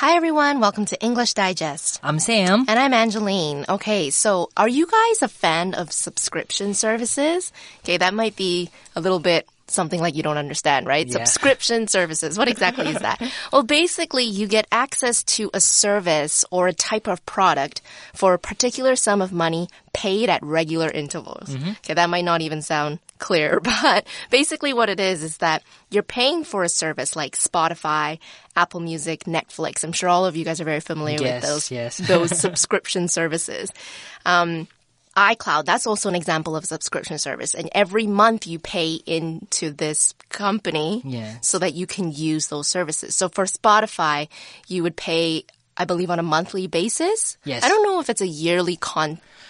Hi, everyone. Welcome to English Digest. I'm Sam. And I'm Angeline. Okay, so are you guys a fan of subscription services? Okay, that might be a little bit something like you don't understand, right? Yeah. Subscription services. What exactly is that? Well, basically, you get access to a service or a type of product for a particular sum of money paid at regular intervals. Mm-hmm. Okay, that might not even sound clear, but basically what it is is that you're paying for a service like Spotify, Apple Music, Netflix. I'm sure all of you guys are very familiar Yes, with those yes. those subscription services. Um, iCloud, that's also an example of a subscription service. And every month you pay into this company Yeah. so that you can use those services. So for Spotify, you would pay, I believe, on a monthly basis. Yes. I don't know if it's a yearly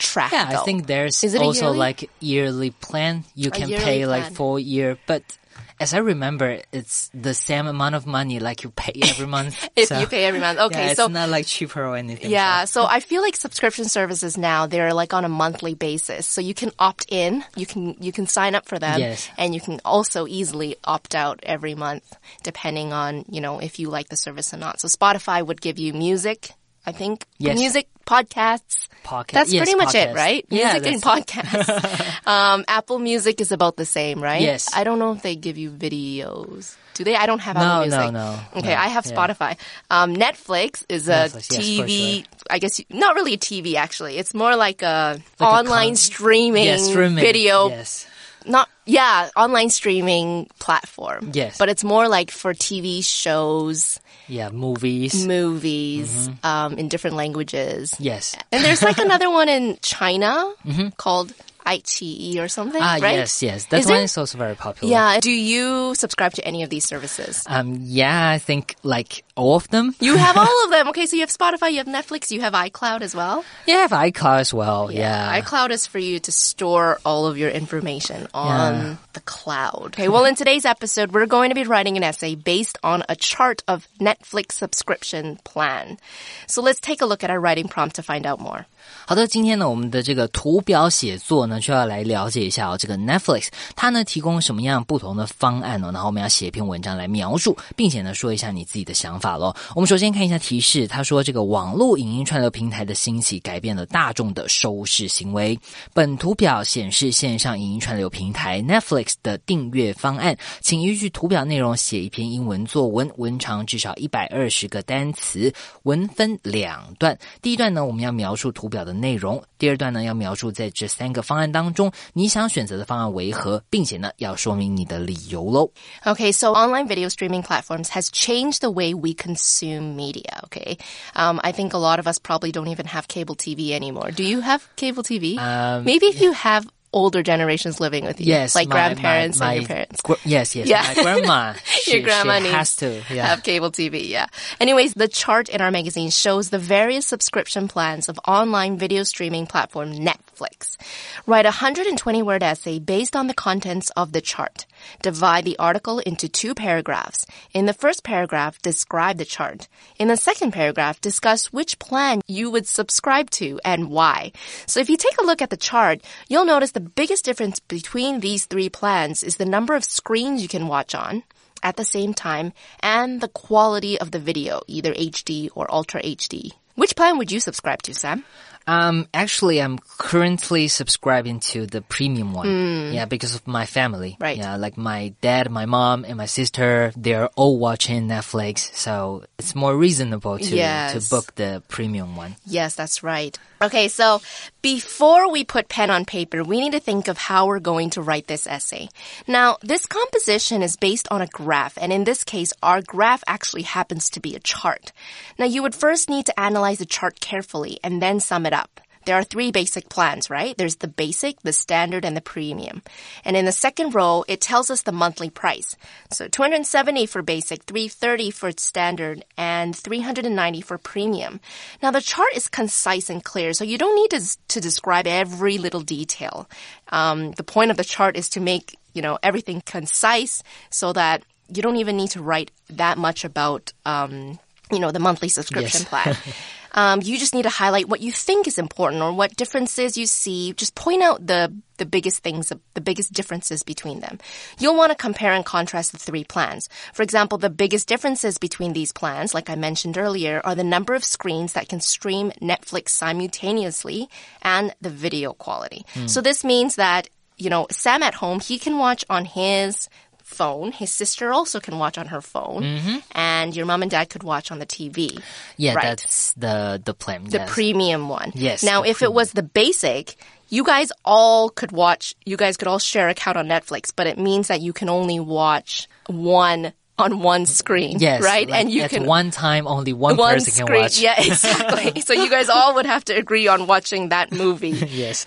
contract. Yeah, I think there's also yearly? like yearly plan. You can pay like plan. for a year, but as I remember, it's the same amount of money like you pay every month. If So, you pay every month. Okay, yeah, so it's not like cheaper or anything. Yeah, so I feel like subscription services now they're like on a monthly basis. So you can opt in, you can you can sign up for them Yes. and you can also easily opt out every month depending on, you know, if you like the service or not. So Spotify would give you music, I think, Yes. music, podcasts. Podcast- That's yes, pretty much it, right? Yeah, music and podcasts. um, Apple Music is about the same, right? Yes. I don't know if they give you videos. Do they? I don't have No, Apple no, Music. no, Okay, no, I have yeah. Spotify. Um, Netflix is a Netflix, yes, TV. sure. I guess you, not really a TV actually. It's more like a Like a online con- streaming, Yeah, streaming. video. Yes. Not yeah, online streaming platform. Yes. but it's more like for TV shows, Yeah, movies. movies, Mm-hmm. um, in different languages. yes. And there's like another one in China called iQIYI or something. Ah, right? yes, yes. That Is one it? is also very popular. Yeah. Do you subscribe to any of these services? Um, yeah, I think like all of them. You have all of them. Okay, so you have Spotify, you have Netflix, you have iCloud as well. Yeah, I have iCloud as well. Yeah. iCloud is for you to store all of your information on the cloud. Okay, well, in today's episode, we're going to be writing an essay based on a chart of Netflix subscription plan. So let's take a look at our writing prompt to find out more. 好的，今天呢，我们的这个图表写作呢，就要来了解一下哦，这个 Netflix 它呢提供什么样不同的方案哦，然后我们要写一篇文章来描述，并且呢说一下你自己的想法喽。我们首先看一下提示，他说这个网络影音串流平台的兴起改变了大众的收视行为。本图表显示线上影音串流平台 Netflix 的订阅方案，请依据图表内容写一篇英文作文，文长至少一百二十个单词，文分两段。第一段呢，我们要描述图表的内容；第二段呢，要描述在这三个方案当中，你想选择的方案为何，并且呢，要说明你的理由喽。 Okay, so online video streaming platforms has changed the way we consume media. Okay, um, I think a lot of us probably don't even have cable TV anymore. Do you have cable TV? Um, Maybe if you have older generations living with you, Yes, like my- grandparents my, and your parents. gr- yes, yes, Yeah. my grandma. she, Your grandma she needs has to. Yeah. have cable TV, yeah. Anyways, the chart in our magazine shows the various subscription plans of online video streaming platform Netflix. Write a 120 word essay based on the contents of the chart. Divide the article into two paragraphs. In the first paragraph, describe the chart. In the second paragraph, discuss which plan you would subscribe to and why. So if you take a look at the chart, you'll notice the biggest difference between these three plans is the number of screens you can watch on at the same time and the quality of the video, either HD or Ultra HD. Which plan would you subscribe to, Sam? Um, actually, I'm currently subscribing to the premium one. Yeah, because of my family. Right. Yeah, like my dad, my mom, and my sister, they're all watching Netflix, so it's more reasonable to Yes. to book the premium one. Yes, that's right. Okay, so before we put pen on paper, we need to think of how we're going to write this essay. Now, this composition is based on a graph, and in this case, our graph actually happens to be a chart. Now, you would first need to analyze the chart carefully and then sum it up. There are three basic plans, right? There's the basic, the standard, and the premium. And in the second row, it tells us the monthly price. So 270 for basic, 330 for standard, and 390 for premium. Now the chart is concise and clear, so you don't need to, to describe every little detail. Um, the point of the chart is to make, you know, everything concise so that you don't even need to write that much about, um, you know, the monthly subscription Yes. plan. Um, you just need to highlight what you think is important or what differences you see. Just point out the the biggest things, the biggest differences between them. You'll want to compare and contrast the three plans. For example, the biggest differences between these plans, like I mentioned earlier, are the number of screens that can stream Netflix simultaneously and the video quality. So this means that you know, Sam at home, he can watch on his phone. His sister also can watch on her phone. Mm-hmm. And your mom and dad could watch on the TV. Yeah, Right. that's the the plan. The yes. premium one. Yes, Now, if it was the basic, you guys all could watch, you guys could all share account on Netflix, but it means that you can only watch one on one screen. Yes, Right? like and you at can. one time only one, one person can screen. watch. Yeah, exactly. so you guys all would have to agree on watching that movie. Yes，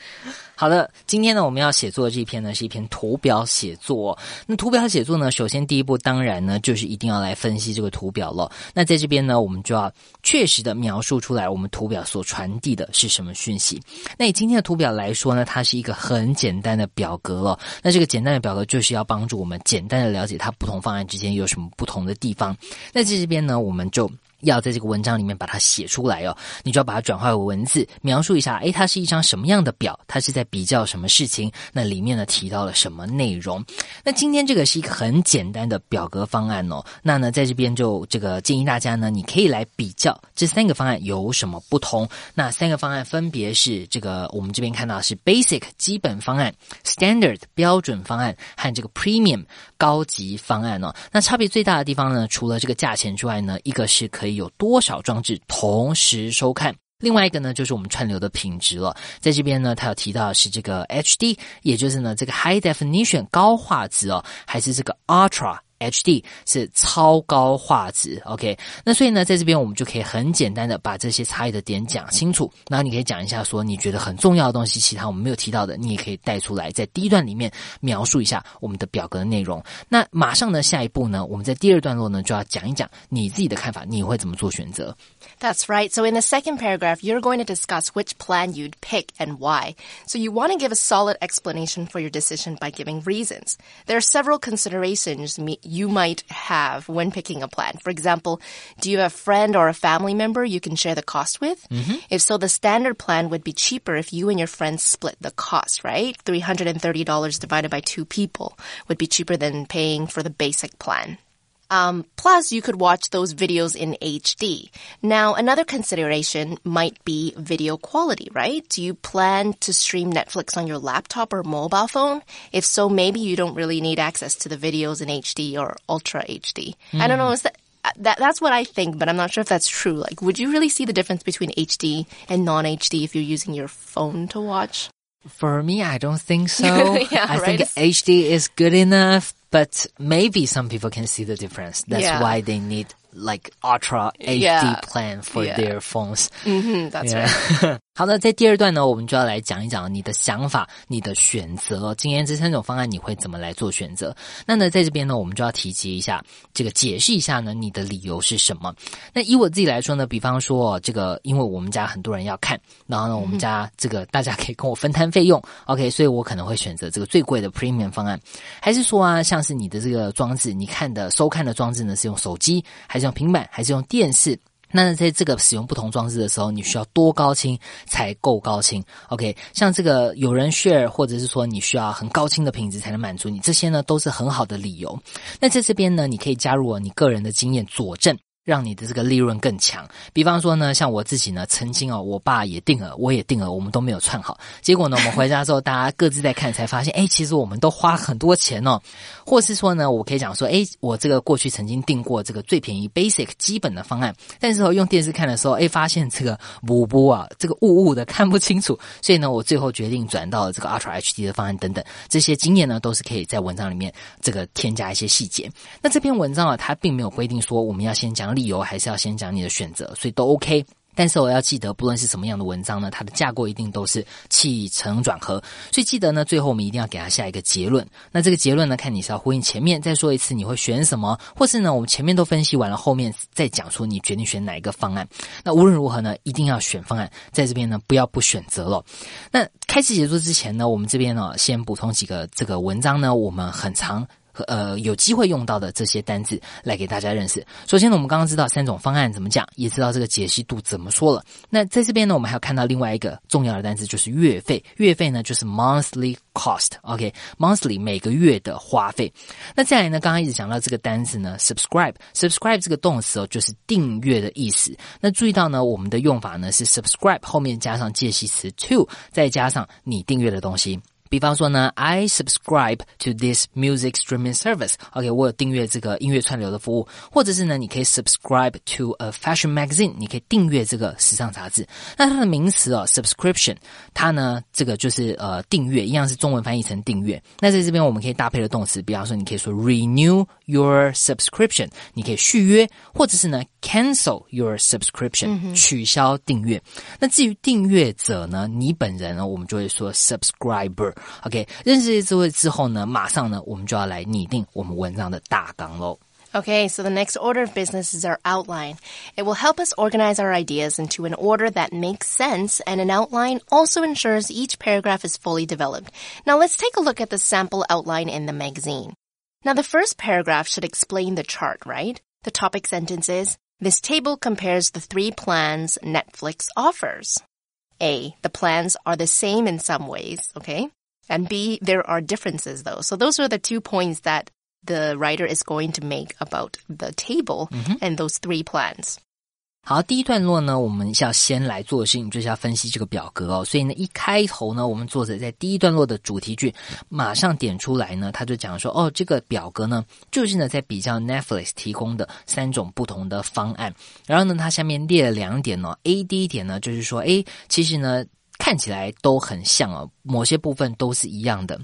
好的，今天呢，我们要写作的这一篇呢是一篇图表写作。那图表写作呢，首先第一步当然呢就是一定要来分析这个图表了。那在这边呢，我们就要确实的描述出来我们图表所传递的是什么讯息。那以今天的图表来说呢，它是一个很简单的表格了。那这个简单的表格就是要帮助我们简单的了解它不同方案之间有什么不同的地方。那在这边呢，我们就。要在这个文章里面把它写出来哦，你就要把它转化为文字，描述一下，诶，它是一张什么样的表？它是在比较什么事情？那里面呢提到了什么内容？那今天这个是一个很简单的表格方案哦。那呢，在这边就这个建议大家呢，你可以来比较这三个方案有什么不同。那三个方案分别是这个我们这边看到是 Basic 基本方案、Standard 标准方案和这个 Premium 高级方案哦。那差别最大的地方呢，除了这个价钱之外呢，一个是可以有多少装置同时收看。另外一个呢，就是我们串流的品质了。在这边呢，它有提到是这个 HD，也就是呢这个 High Definition 高画质哦，还是这个 Ultra。HD 是超高画质，OK，那所以呢，在这边我们就可以很简单的把这些差异的点讲清楚，然后你可以讲一下说你觉得很重要的东西，其他我们没有提到的，你也可以带出来，在第一段里面描述一下我们的表格的内容。那马上呢，下一步呢，我们在第二段落呢就要讲一讲你自己的看法，你会怎么做选择。 That's right. So in the second paragraph, you're going to discuss which plan you'd pick and why. So you want to give a solid explanation for your decision by giving reasons. There are several considerations me- you might have when picking a plan. For example, do you have a friend or a family member you can share the cost with? Mm-hmm. If so, the standard plan would be cheaper if you and your friends split the cost, right? $330 divided by two people would be cheaper than paying for the basic plan. Um, plus, you could watch those videos in HD. Now, another consideration might be video quality, right? Do you plan to stream Netflix on your laptop or mobile phone? If so, maybe you don't really need access to the videos in HD or Ultra HD. I don't know. Is that that that's what I think, but I'm not sure if that's true. Like, would you really see the difference between HD and non-HD if you're using your phone to watch? For me, I don't think so. Yeah, I right. think HD is good enough, but maybe some people can see the difference. That's Yeah. why they need like ultra HD plan for their phones. 嗯哼 that's right. 好的，在第二段呢，我们就要来讲一讲你的想法、你的选择。今天这三种方案你会怎么来做选择？那呢，在这边呢，我们就要提及一下，这个解释一下呢，你的理由是什么？那以我自己来说呢，比方说这个，因为我们家很多人要看，然后呢，我们家这个大家可以跟我分摊费用，OK，所以我可能会选择这个最贵的 Premium 方案，还是说啊，像是你的这个装置，你看的收看的装置呢，是用手机，还是用平板，还是用电视？那在这个使用不同装置的时候，你需要多高清才够高清？OK，像这个有人 share，或者是说你需要很高清的品质才能满足你，这些呢都是很好的理由。那在这边呢，你可以加入你个人的经验佐证。让你的这个利润更强。比方说呢，像我自己呢，曾经哦，我爸也定了，我也定了，我们都没有串好。结果呢，我们回家之后，大家各自在看，才发现，哎，其实我们都花很多钱哦。或是说呢，我可以讲说，哎，我这个过去曾经订过这个最便宜 basic 基本的方案，但是哦，用电视看的时候，哎，发现这个模糊啊，这个雾雾的看不清楚，所以呢，我最后决定转到了这个 Ultra HD 的方案等等。这些经验呢，都是可以在文章里面这个添加一些细节。那这篇文章啊，它并没有规定说我们要先讲理由，还是要先讲你的选择，所以都 OK。但是我要记得，不论是什么样的文章呢，它的架构一定都是起承转合，所以记得呢，最后我们一定要给它下一个结论。那这个结论呢，看你是要呼应前面再说一次你会选什么，或是呢，我们前面都分析完了，后面再讲出你决定选哪一个方案。那无论如何呢，一定要选方案，在这边呢，不要不选择了。那开始写作之前呢，我们这边呢，先补充几个这个文章呢，我们很常。和呃有机会用到的这些单字来给大家认识。首先呢，我们刚刚知道三种方案怎么讲，也知道这个解析度怎么说了。那在这边呢，我们还要看到另外一个重要的单词，就是月费。月费呢，就是 monthly cost。OK，monthly 每个月的花费。那再来呢，刚刚一直讲到这个单词呢，subscribe。subscribe 这个动词哦，就是订阅的意思。那注意到呢，我们的用法呢是 subscribe 后面加上介系词 to，再加上你订阅的东西。比方说呢，I subscribe to this music streaming service。OK，我有订阅这个音乐串流的服务，或者是呢，你可以 subscribe to a fashion magazine，你可以订阅这个时尚杂志。那它的名词哦，subscription，它呢这个就是呃订阅，一样是中文翻译成订阅。那在这边我们可以搭配的动词，比方说你可以说 renew your subscription，你可以续约，或者是呢 cancel your subscription，取消订阅。那至于订阅者呢，你本人呢，我们就会说 subscriber。 OK，认识这些词汇之后呢，马上呢，我们就要来拟定我们文章的大纲喽。Okay, so the next order of business is our outline. It will help us organize our ideas into an order that makes sense, and an outline also ensures each paragraph is fully developed. Now let's take a look at the sample outline in the magazine. Now the first paragraph should explain the chart, right? The topic sentence is, this table compares the three plans Netflix offers. A, the plans are the same in some ways, okay? And B, there are differences though. So those are the two points that the writer is going to make about the table Mm-hmm. and those three plans. 好，第一段落呢，我们要先来做的事情就是要分析这个表格哦。所以呢，一开头呢，我们作者在第一段落的主题句马上点出来呢，他就讲说，哦，这个表格呢，就是呢在比较 Netflix 提供的三种不同的方案。然后呢，他下面列了两点哦。A 第一点呢，就是说，诶，其实呢 看起来都很像哦，某些部分都是一样的。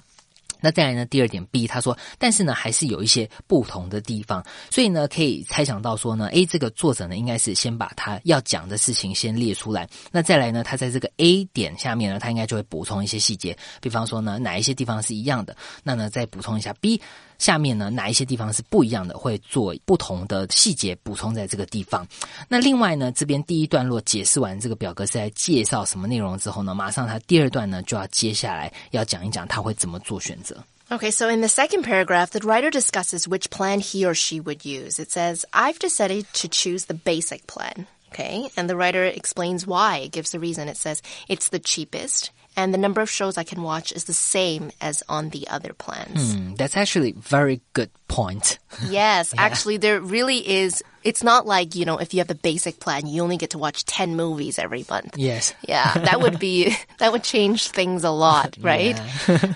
那再来呢？第二点 B，他说，但是呢，还是有一些不同的地方，所以呢，可以猜想到说呢，A 这个作者呢，应该是先把他要讲的事情先列出来，那再来呢，他在这个 A 点下面呢，他应该就会补充一些细节，比方说呢，哪一些地方是一样的，那呢，再补充一下 B 下面呢，哪一些地方是不一样的，会做不同的细节补充在这个地方。那另外呢，这边第一段落解释完这个表格是在介绍什么内容之后呢，马上他第二段呢就要接下来要讲一讲他会怎么做选择。 Okay, so in the second paragraph, the writer discusses which plan he or she would use. It says, I've decided to choose the basic plan. Okay, and the writer explains why. It gives the reason. It says, it's the cheapest, and the number of shows I can watch is the same as on the other plans. Mm, that's actually very good point. Yes, actually, there really is It's not like, you know, if you have the basic plan, you only get to watch 10 movies every month. Yes. Yeah, that would be, that would change things a lot, right?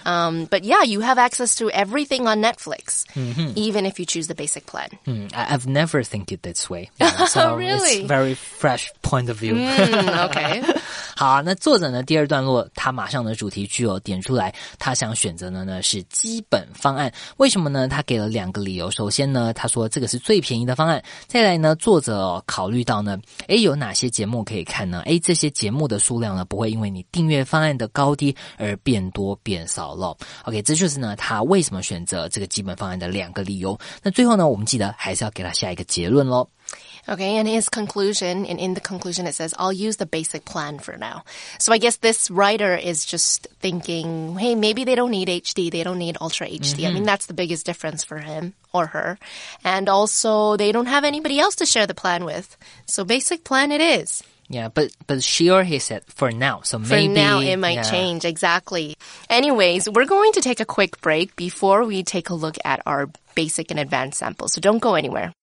um, but yeah, you have access to everything on Netflix, even if you choose the basic plan. Mm, I- I've never think it this way. Yeah, so Really? It's very fresh point of view. Mm, okay. 好，那作者呢？第二段落他马上的主题句哦点出来，他想选择的呢是基本方案。为什么呢？他给了两个理由。首先呢，他说这个是最便宜的方案。再 在呢，作者考虑到呢，诶有哪些节目可以看呢？诶，这些节目的数量呢不会因为你订阅方案的高低而变多变少了。OK，这就是呢他为什么选择这个基本方案的两个理由。那最后呢，我们记得还是要给他下一个结论喽。Okay, and his conclusion, and in the conclusion it says, I'll use the basic plan for now. So I guess this writer is just thinking, hey, maybe they don't need HD, they don't need Ultra HD. I mean, mm-hmm. that's the biggest difference for him or her. And also, they don't have anybody else to share the plan with. So basic plan it is. Yeah, but but she or he said for now, so For maybe now, it might yeah. change. Exactly. Anyways, we're going to take a quick break before we take a look at our basic and advanced samples. So don't go anywhere.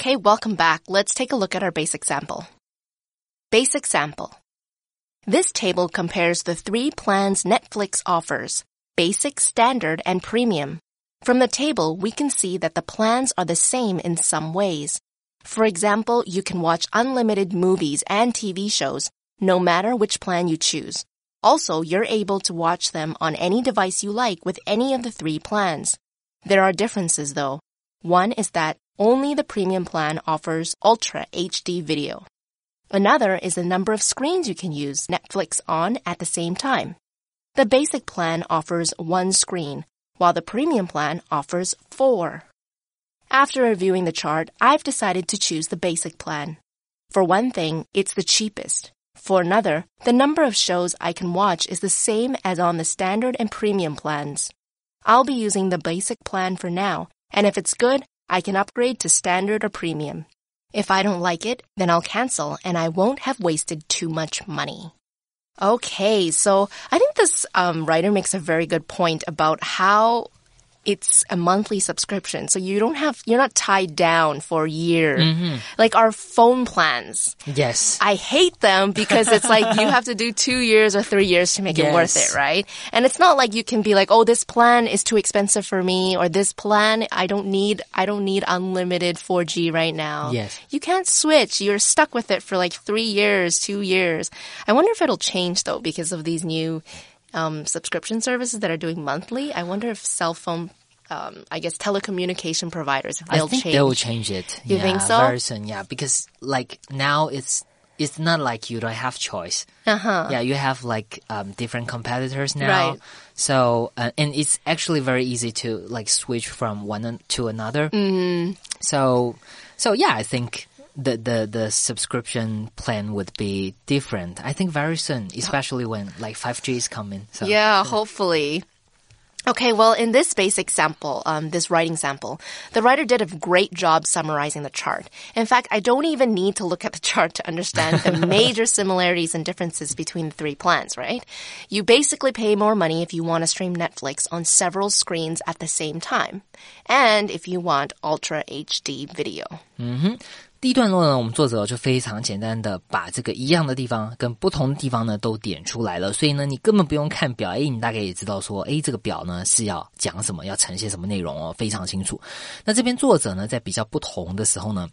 Okay, welcome back. Let's take a look at our basic sample. Basic sample. This table compares the three plans Netflix offers basic, standard, and premium. From the table, we can see that the plans are the same in some ways. For example, you can watch unlimited movies and TV shows no matter which plan you choose. Also, you're able to watch them on any device you like with any of the three plans. There are differences though. One is that only the premium plan offers Ultra HD video. Another is the number of screens you can use Netflix on at the same time. The basic plan offers one screen, while the premium plan offers four. After reviewing the chart, I've decided to choose the basic plan. For one thing, it's the cheapest. For another, the number of shows I can watch is the same as on the standard and premium plans. I'll be using the basic plan for now, and if it's good, I can upgrade to standard or premium. If I don't like it, then I'll cancel and I won't have wasted too much money. Okay, so I think this um, writer makes a very good point about how it's a monthly subscription. So you don't have, you're not tied down for a year. Mm-hmm. Like our phone plans. Yes. I hate them because it's like you have to do two years or three years to make it worth it, right? And it's not like you can be like, oh, this plan is too expensive for me, or this plan I don't need, I don't need unlimited 4G right now. Yes. You can't switch. You're stuck with it for like three years, two years. I wonder if it'll change though because of these new um, subscription services that are doing monthly. I wonder if cell phone, um, I guess telecommunication providers, I they'll think change. they'll change it. You yeah, think so? Very soon, yeah. Because like now it's it's not like you don't have choice. Uh-huh. Yeah, you have like um, different competitors now. Right. So uh, and it's actually very easy to like switch from one to another. Mm. So so yeah, I think. The, the the subscription plan would be different. I think very soon, especially when like 5G is coming. So Yeah, hopefully. Okay, well, in this basic sample, um, this writing sample, the writer did a great job summarizing the chart. In fact, I don't even need to look at the chart to understand the major similarities and differences between the three plans, right? You basically pay more money if you want to stream Netflix on several screens at the same time, and if you want Ultra HD video. 第一段落呢，我们作者就非常简单的把这个一样的地方跟不同的地方呢都点出来了，所以呢，你根本不用看表，诶，你大概也知道说，诶，这个表呢是要讲什么，要呈现什么内容哦，非常清楚。那这边作者呢，在比较不同的时候呢，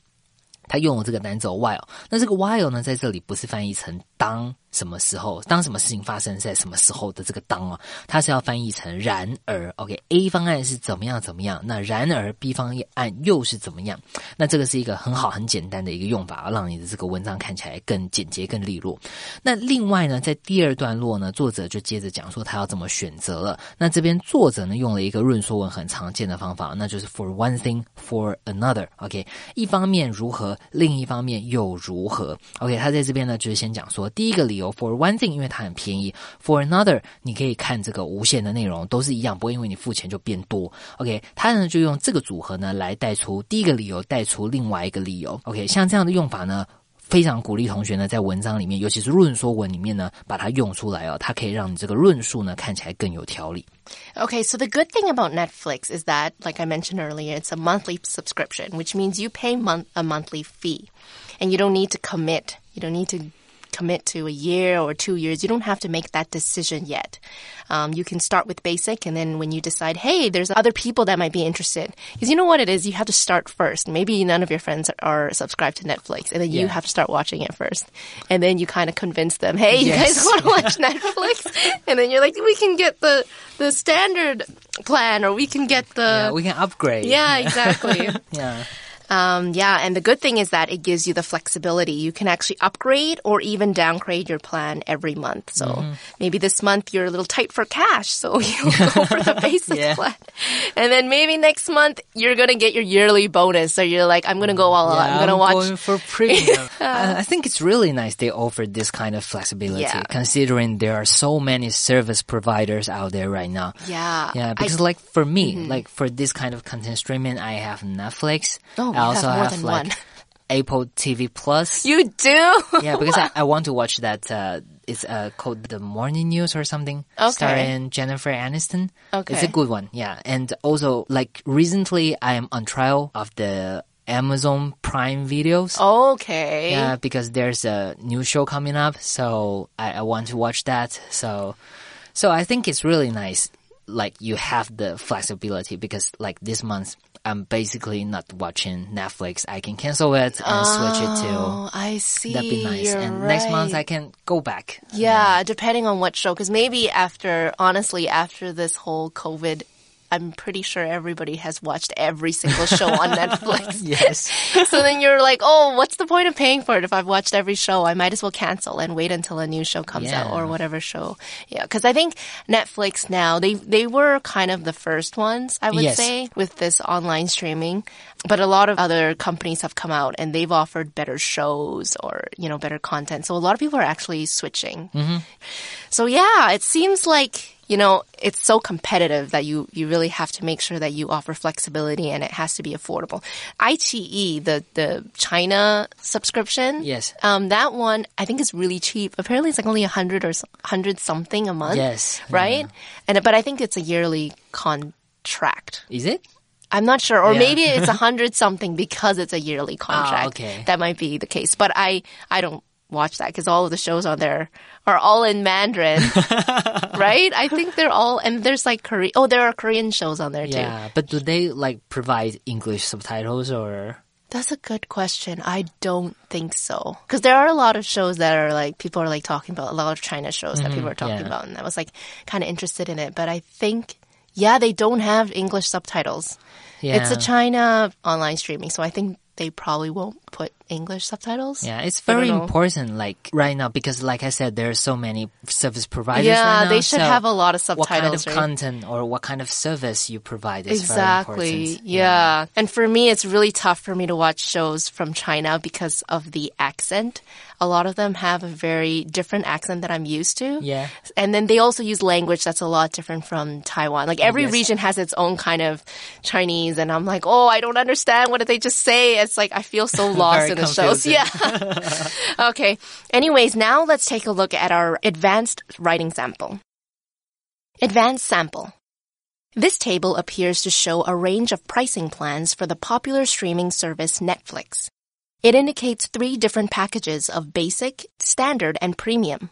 他用了这个单词 while，那这个 while 呢，在这里不是翻译成当什么时候，当什么事情发生在什么时候的这个当啊，它是要翻译成然而。OK，A 方案是怎么样怎么样，那然而 B 方案又是怎么样？那这个是一个很好很简单的一个用法，让你的这个文章看起来更简洁、更利落。那另外呢，在第二段落呢，作者就接着讲说他要怎么选择了。那这边作者呢用了一个论说文很常见的方法，那就是 for one thing for another。OK，一方面如何，另一方面又如何？OK，他在这边呢就是先讲说第一个理由for one thing，因为它很便宜；for another，你可以看这个无限的内容都是一样，不会因为你付钱就变多。OK，他呢就用这个组合呢来带出第一个理由，带出另外一个理由。OK，像这样的用法呢。非常鼓励同学呢，在文章里面，尤其是论说文里面呢，把它用出来哦，它可以让你这个论述呢看起来更有条理。 Okay, so the good thing about Netflix is that, like I mentioned earlier, it's a monthly subscription, which means you pay mon- a monthly fee. And you don't need to commit. You don't need to commit to a year or two years. You don't have to make that decision yet. Um, you can start with basic, and then when you decide, hey, there's other people that might be interested, because you know what it is, you have to start first. Maybe none of your friends are subscribed to Netflix, and then you Yeah. have to start watching it first, and then you kind of convince them, hey, you Yes. guys want to watch Netflix? and then you're like, we can get the the standard plan, or we can get Yeah, the we can upgrade. yeah, exactly. yeah. Um, yeah, and the good thing is that it gives you the flexibility. You can actually upgrade or even downgrade your plan every month. So Mm-hmm. maybe this month you're a little tight for cash, so you'll go for the basic Yeah. plan. And then maybe next month you're gonna get your yearly bonus. So you're like, I'm gonna go all out. I'm gonna watch. going for premium. I, I think it's really nice they offered this kind of flexibility, Yeah. considering there are so many service providers out there right now. Yeah, Yeah, I- because like for me, like for this kind of content streaming, I have Netflix. Oh, I also have have like one. Apple TV Plus. You do? yeah, because I, I want to watch that. Uh, it's uh, called The Morning News or something. Okay. Starring Jennifer Aniston. Okay. It's a good one. Yeah, and also like recently, I am on trial of the Amazon Prime videos. okay. Yeah, because there's a new show coming up, so I, I want to watch that. So, so I think it's really nice. Like you have the flexibility because like this month I'm basically not watching Netflix. I can cancel it and switch it to. Oh, I see. That'd be nice. You're and next month I can go back. Yeah, depending on what show. Because maybe after, honestly, after this whole COVID I'm pretty sure everybody has watched every single show on Netflix. Yes. so then you're like, oh, what's the point of paying for it if I've watched every show? I might as well cancel and wait until a new show comes out or whatever show. Yeah, because I think Netflix now they they were kind of the first ones I would Yes. say with this online streaming, but a lot of other companies have come out and they've offered better shows or you know better content. So a lot of people are actually switching. Mm-hmm. So yeah, it seems like you know it's so competitive that you you really have to make sure that you offer flexibility and it has to be affordable. iQIYI, the the China subscription, Yes. um, that one I think is really cheap. Apparently, it's like only a hundred or hundred something a month. Yes, right. And but I think it's a yearly contract. Is it? I'm not sure, or Yeah. maybe it's a hundred something because it's a yearly contract. Ah, okay. That might be the case, but I I don't watch that because all of the shows on there are all in Mandarin, right? I think they're all, and there's like Korean. Oh, there are Korean shows on there too. Yeah. But do they like provide English subtitles or? That's a good question. I don't think so. Because there are a lot of shows that are like, people are like talking about, a lot of China shows that people are talking Mm-hmm. yeah. about. And I was like kind of interested in it. But I think, yeah, they don't have English subtitles. It's a China online streaming. So I think they probably won't put English subtitles. Yeah, it's very important, like right now, because like I said, there are so many service providers. Yeah, right now, they should so have a lot of subtitles. What kind of right? content or what kind of service you provide is very Exactly. important. Yeah. And for me, it's really tough for me to watch shows from China because of the accent. A lot of them have a very different accent that I'm used to. Yeah. And then they also use language that's a lot different from Taiwan. Like every Yes. region has its own kind of Chinese. And I'm like, oh, I don't understand. What did they just say? It's like, I feel so lost the shows. Yeah. okay. Anyways, now let's take a look at our advanced writing sample. Advanced sample. This table appears to show a range of pricing plans for the popular streaming service Netflix. It indicates three different packages of basic, standard, and premium.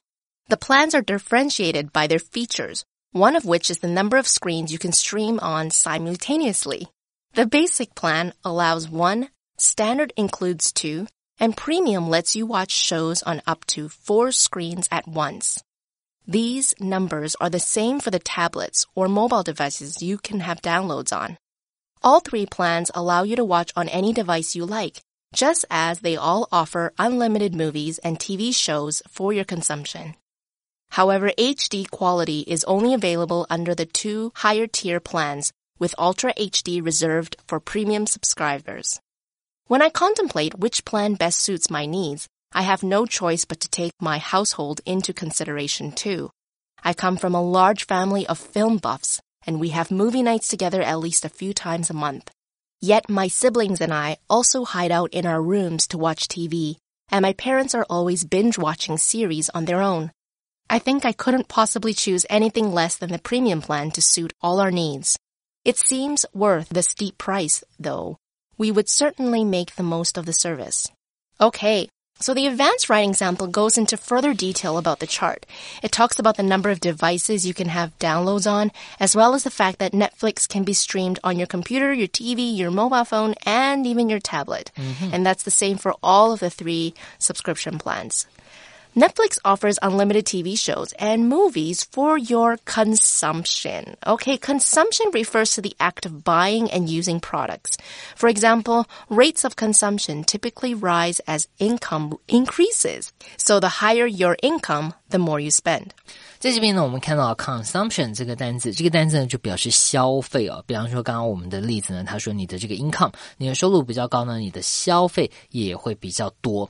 The plans are differentiated by their features, one of which is the number of screens you can stream on simultaneously. The basic plan allows one, standard includes two, and premium lets you watch shows on up to four screens at once. These numbers are the same for the tablets or mobile devices you can have downloads on. All three plans allow you to watch on any device you like, just as they all offer unlimited movies and TV shows for your consumption. However, HD quality is only available under the two higher tier plans, with Ultra HD reserved for premium subscribers. When I contemplate which plan best suits my needs, I have no choice but to take my household into consideration too. I come from a large family of film buffs, and we have movie nights together at least a few times a month. Yet my siblings and I also hide out in our rooms to watch TV, and my parents are always binge watching series on their own. I think I couldn't possibly choose anything less than the premium plan to suit all our needs. It seems worth the steep price, though. We would certainly make the most of the service. Okay, so the advanced writing sample goes into further detail about the chart. It talks about the number of devices you can have downloads on, as well as the fact that Netflix can be streamed on your computer, your TV, your mobile phone, and even your tablet. Mm-hmm. And that's the same for all of the three subscription plans. Netflix offers unlimited TV shows and movies for your consumption. Okay, consumption refers to the act of buying and using products. For example, rates of consumption typically rise as income increases. So the higher your income, the more you spend. 在这边呢，我们看到 consumption 这个单字，这个单字呢就表示消费哦。比方说，刚刚我们的例子呢，他说你的这个 income，你的收入比较高呢，你的消费也会比较多。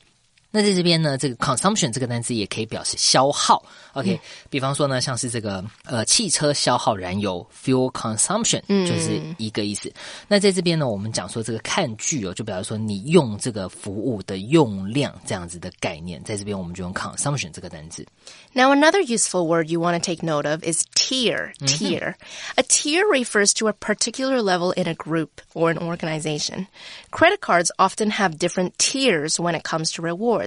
那在这边呢，这个 consumption 这个单词也可以表示消耗。OK，、比方说呢，像是这个呃汽车消耗燃油 fuel consumption 就是一个意思。那在这边呢，我们讲说这个看剧哦，就表示说你用这个服务的用量这样子的概念，在这边我们就用 consumption 这个单字。 Now, another useful word you want to take note of is tier. Tier. A tier refers to a particular level in a group or an organization. Credit cards often have different tiers when it comes to rewards.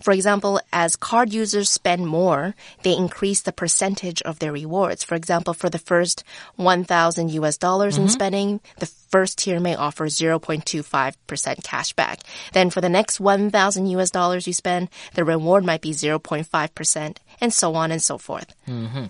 For example, as card users spend more, they increase the percentage of their rewards. For example, for the first 1000 US dollars in mm-hmm. spending, the first tier may offer 0.25% cash back. Then for the next 1000 US dollars you spend, the reward might be 0.5% and so on and so forth. Mm-hmm.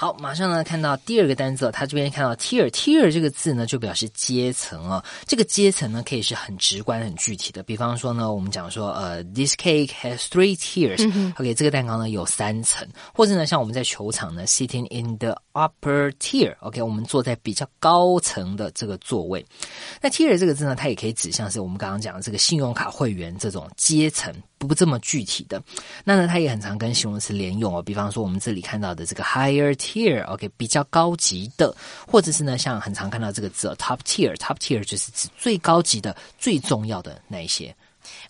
好，马上呢看到第二个单词哦，它这边看到 tier，tier 这个字呢就表示阶层哦。这个阶层呢可以是很直观、很具体的，比方说呢，我们讲说呃，this cake has three tiers，OK，、这个蛋糕呢有三层，或者呢像我们在球场呢，sitting in the upper tier，OK，、我们坐在比较高层的这个座位。那 tier 这个字呢，它也可以指向是我们刚刚讲的这个信用卡会员这种阶层。不这么具体的，那呢，它也很常跟形容词连用哦。比方说，我们这里看到的这个 higher tier，OK，、比较高级的，或者是呢，像很常看到这个字、哦、top tier，top tier 就是指最高级的、最重要的那一些。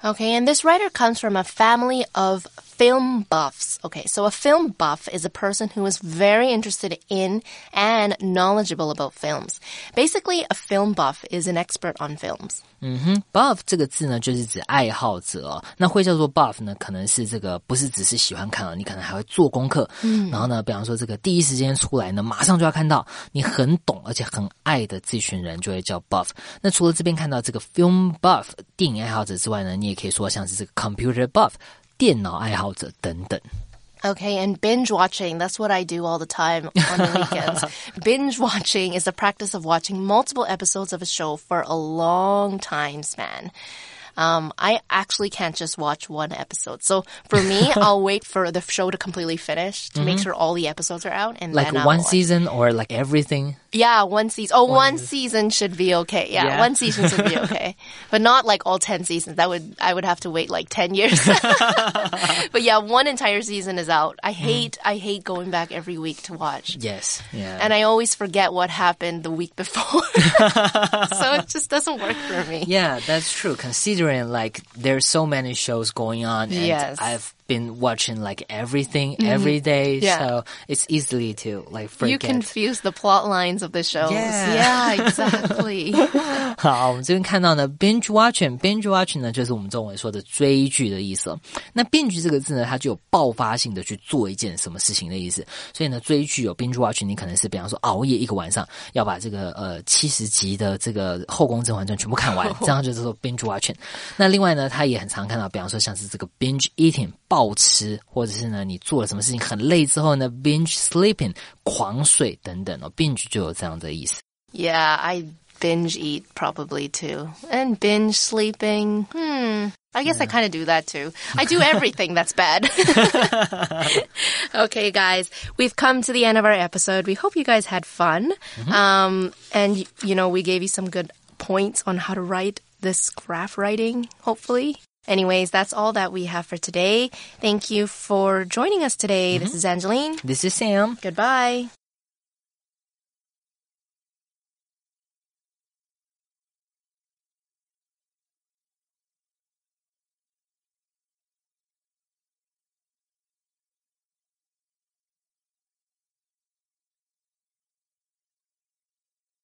Okay, and this writer comes from a family of film buffs. Okay, so a film buff is a person who is very interested in and knowledgeable about films. Basically, a film buff is an expert on films. 嗯哼，buff 这个字呢，就是指爱好者哦。那会叫做 buff 呢，可能是这个不是只是喜欢看哦，你可能还会做功课。嗯，然后呢，比方说这个第一时间出来呢，马上就要看到，你很懂而且很爱的这群人就会叫 buff。那除了这边看到这个 film buff 电影爱好者之外呢，你也可以说像是这个 computer buff 电脑爱好者等等。 Okay, and binge watching, that's what I do all the time on the weekends. binge watching is the practice of watching multiple episodes of a show for a long time span. Um, I actually can't just watch one episode. So for me, I'll wait for the show to completely finish to make sure all the episodes are out and Like then I'll one watch. season or like everything. Yeah, one season. Oh, one season should be okay. Yeah, Yeah. one season should be okay. but not like all 10 seasons. That would, I would have to wait like 10 years. but yeah, one entire season is out. I hmm. hate, I hate going back every week to watch. Yes. Yeah. And I always forget what happened the week before. so it just doesn't work for me. Yeah, that's true. Considering like there's so many shows going on, and Yes. I've been watching like everything every day, Yeah. so it's easily to like forget. You confuse the plot lines of the shows. Yeah. yeah exactly. 好，我们这边看到呢，binge watching，binge watching 呢就是我们中文说的追剧的意思哦。那 binge 这个字呢，它就有爆发性的去做一件什么事情的意思。所以呢，追剧有 binge watching，你可能是比方说熬夜一个晚上，要把这个呃七十集的这个《后宫甄嬛传》全部看完，这样就是说 binge watching。那另外呢，它也很常看到，比方说像是这个 binge eating 暴 吃，或者是呢你做了什么事情很累之后呢 binge sleeping 狂睡等等哦，binge 就有这样的意思。 Yeah, I binge eat probably too. And binge sleeping. Hmm. I guess I kind of do that too. I do everything that's bad. okay, guys, we've come to the end of our episode. We hope you guys had fun. Um, and, y- you know, we gave you some good points on how to write this graph writing, hopefully. Anyways, that's all that we have for today. Thank you for joining us today. This mm-hmm. is Angeline. This is Sam. Goodbye.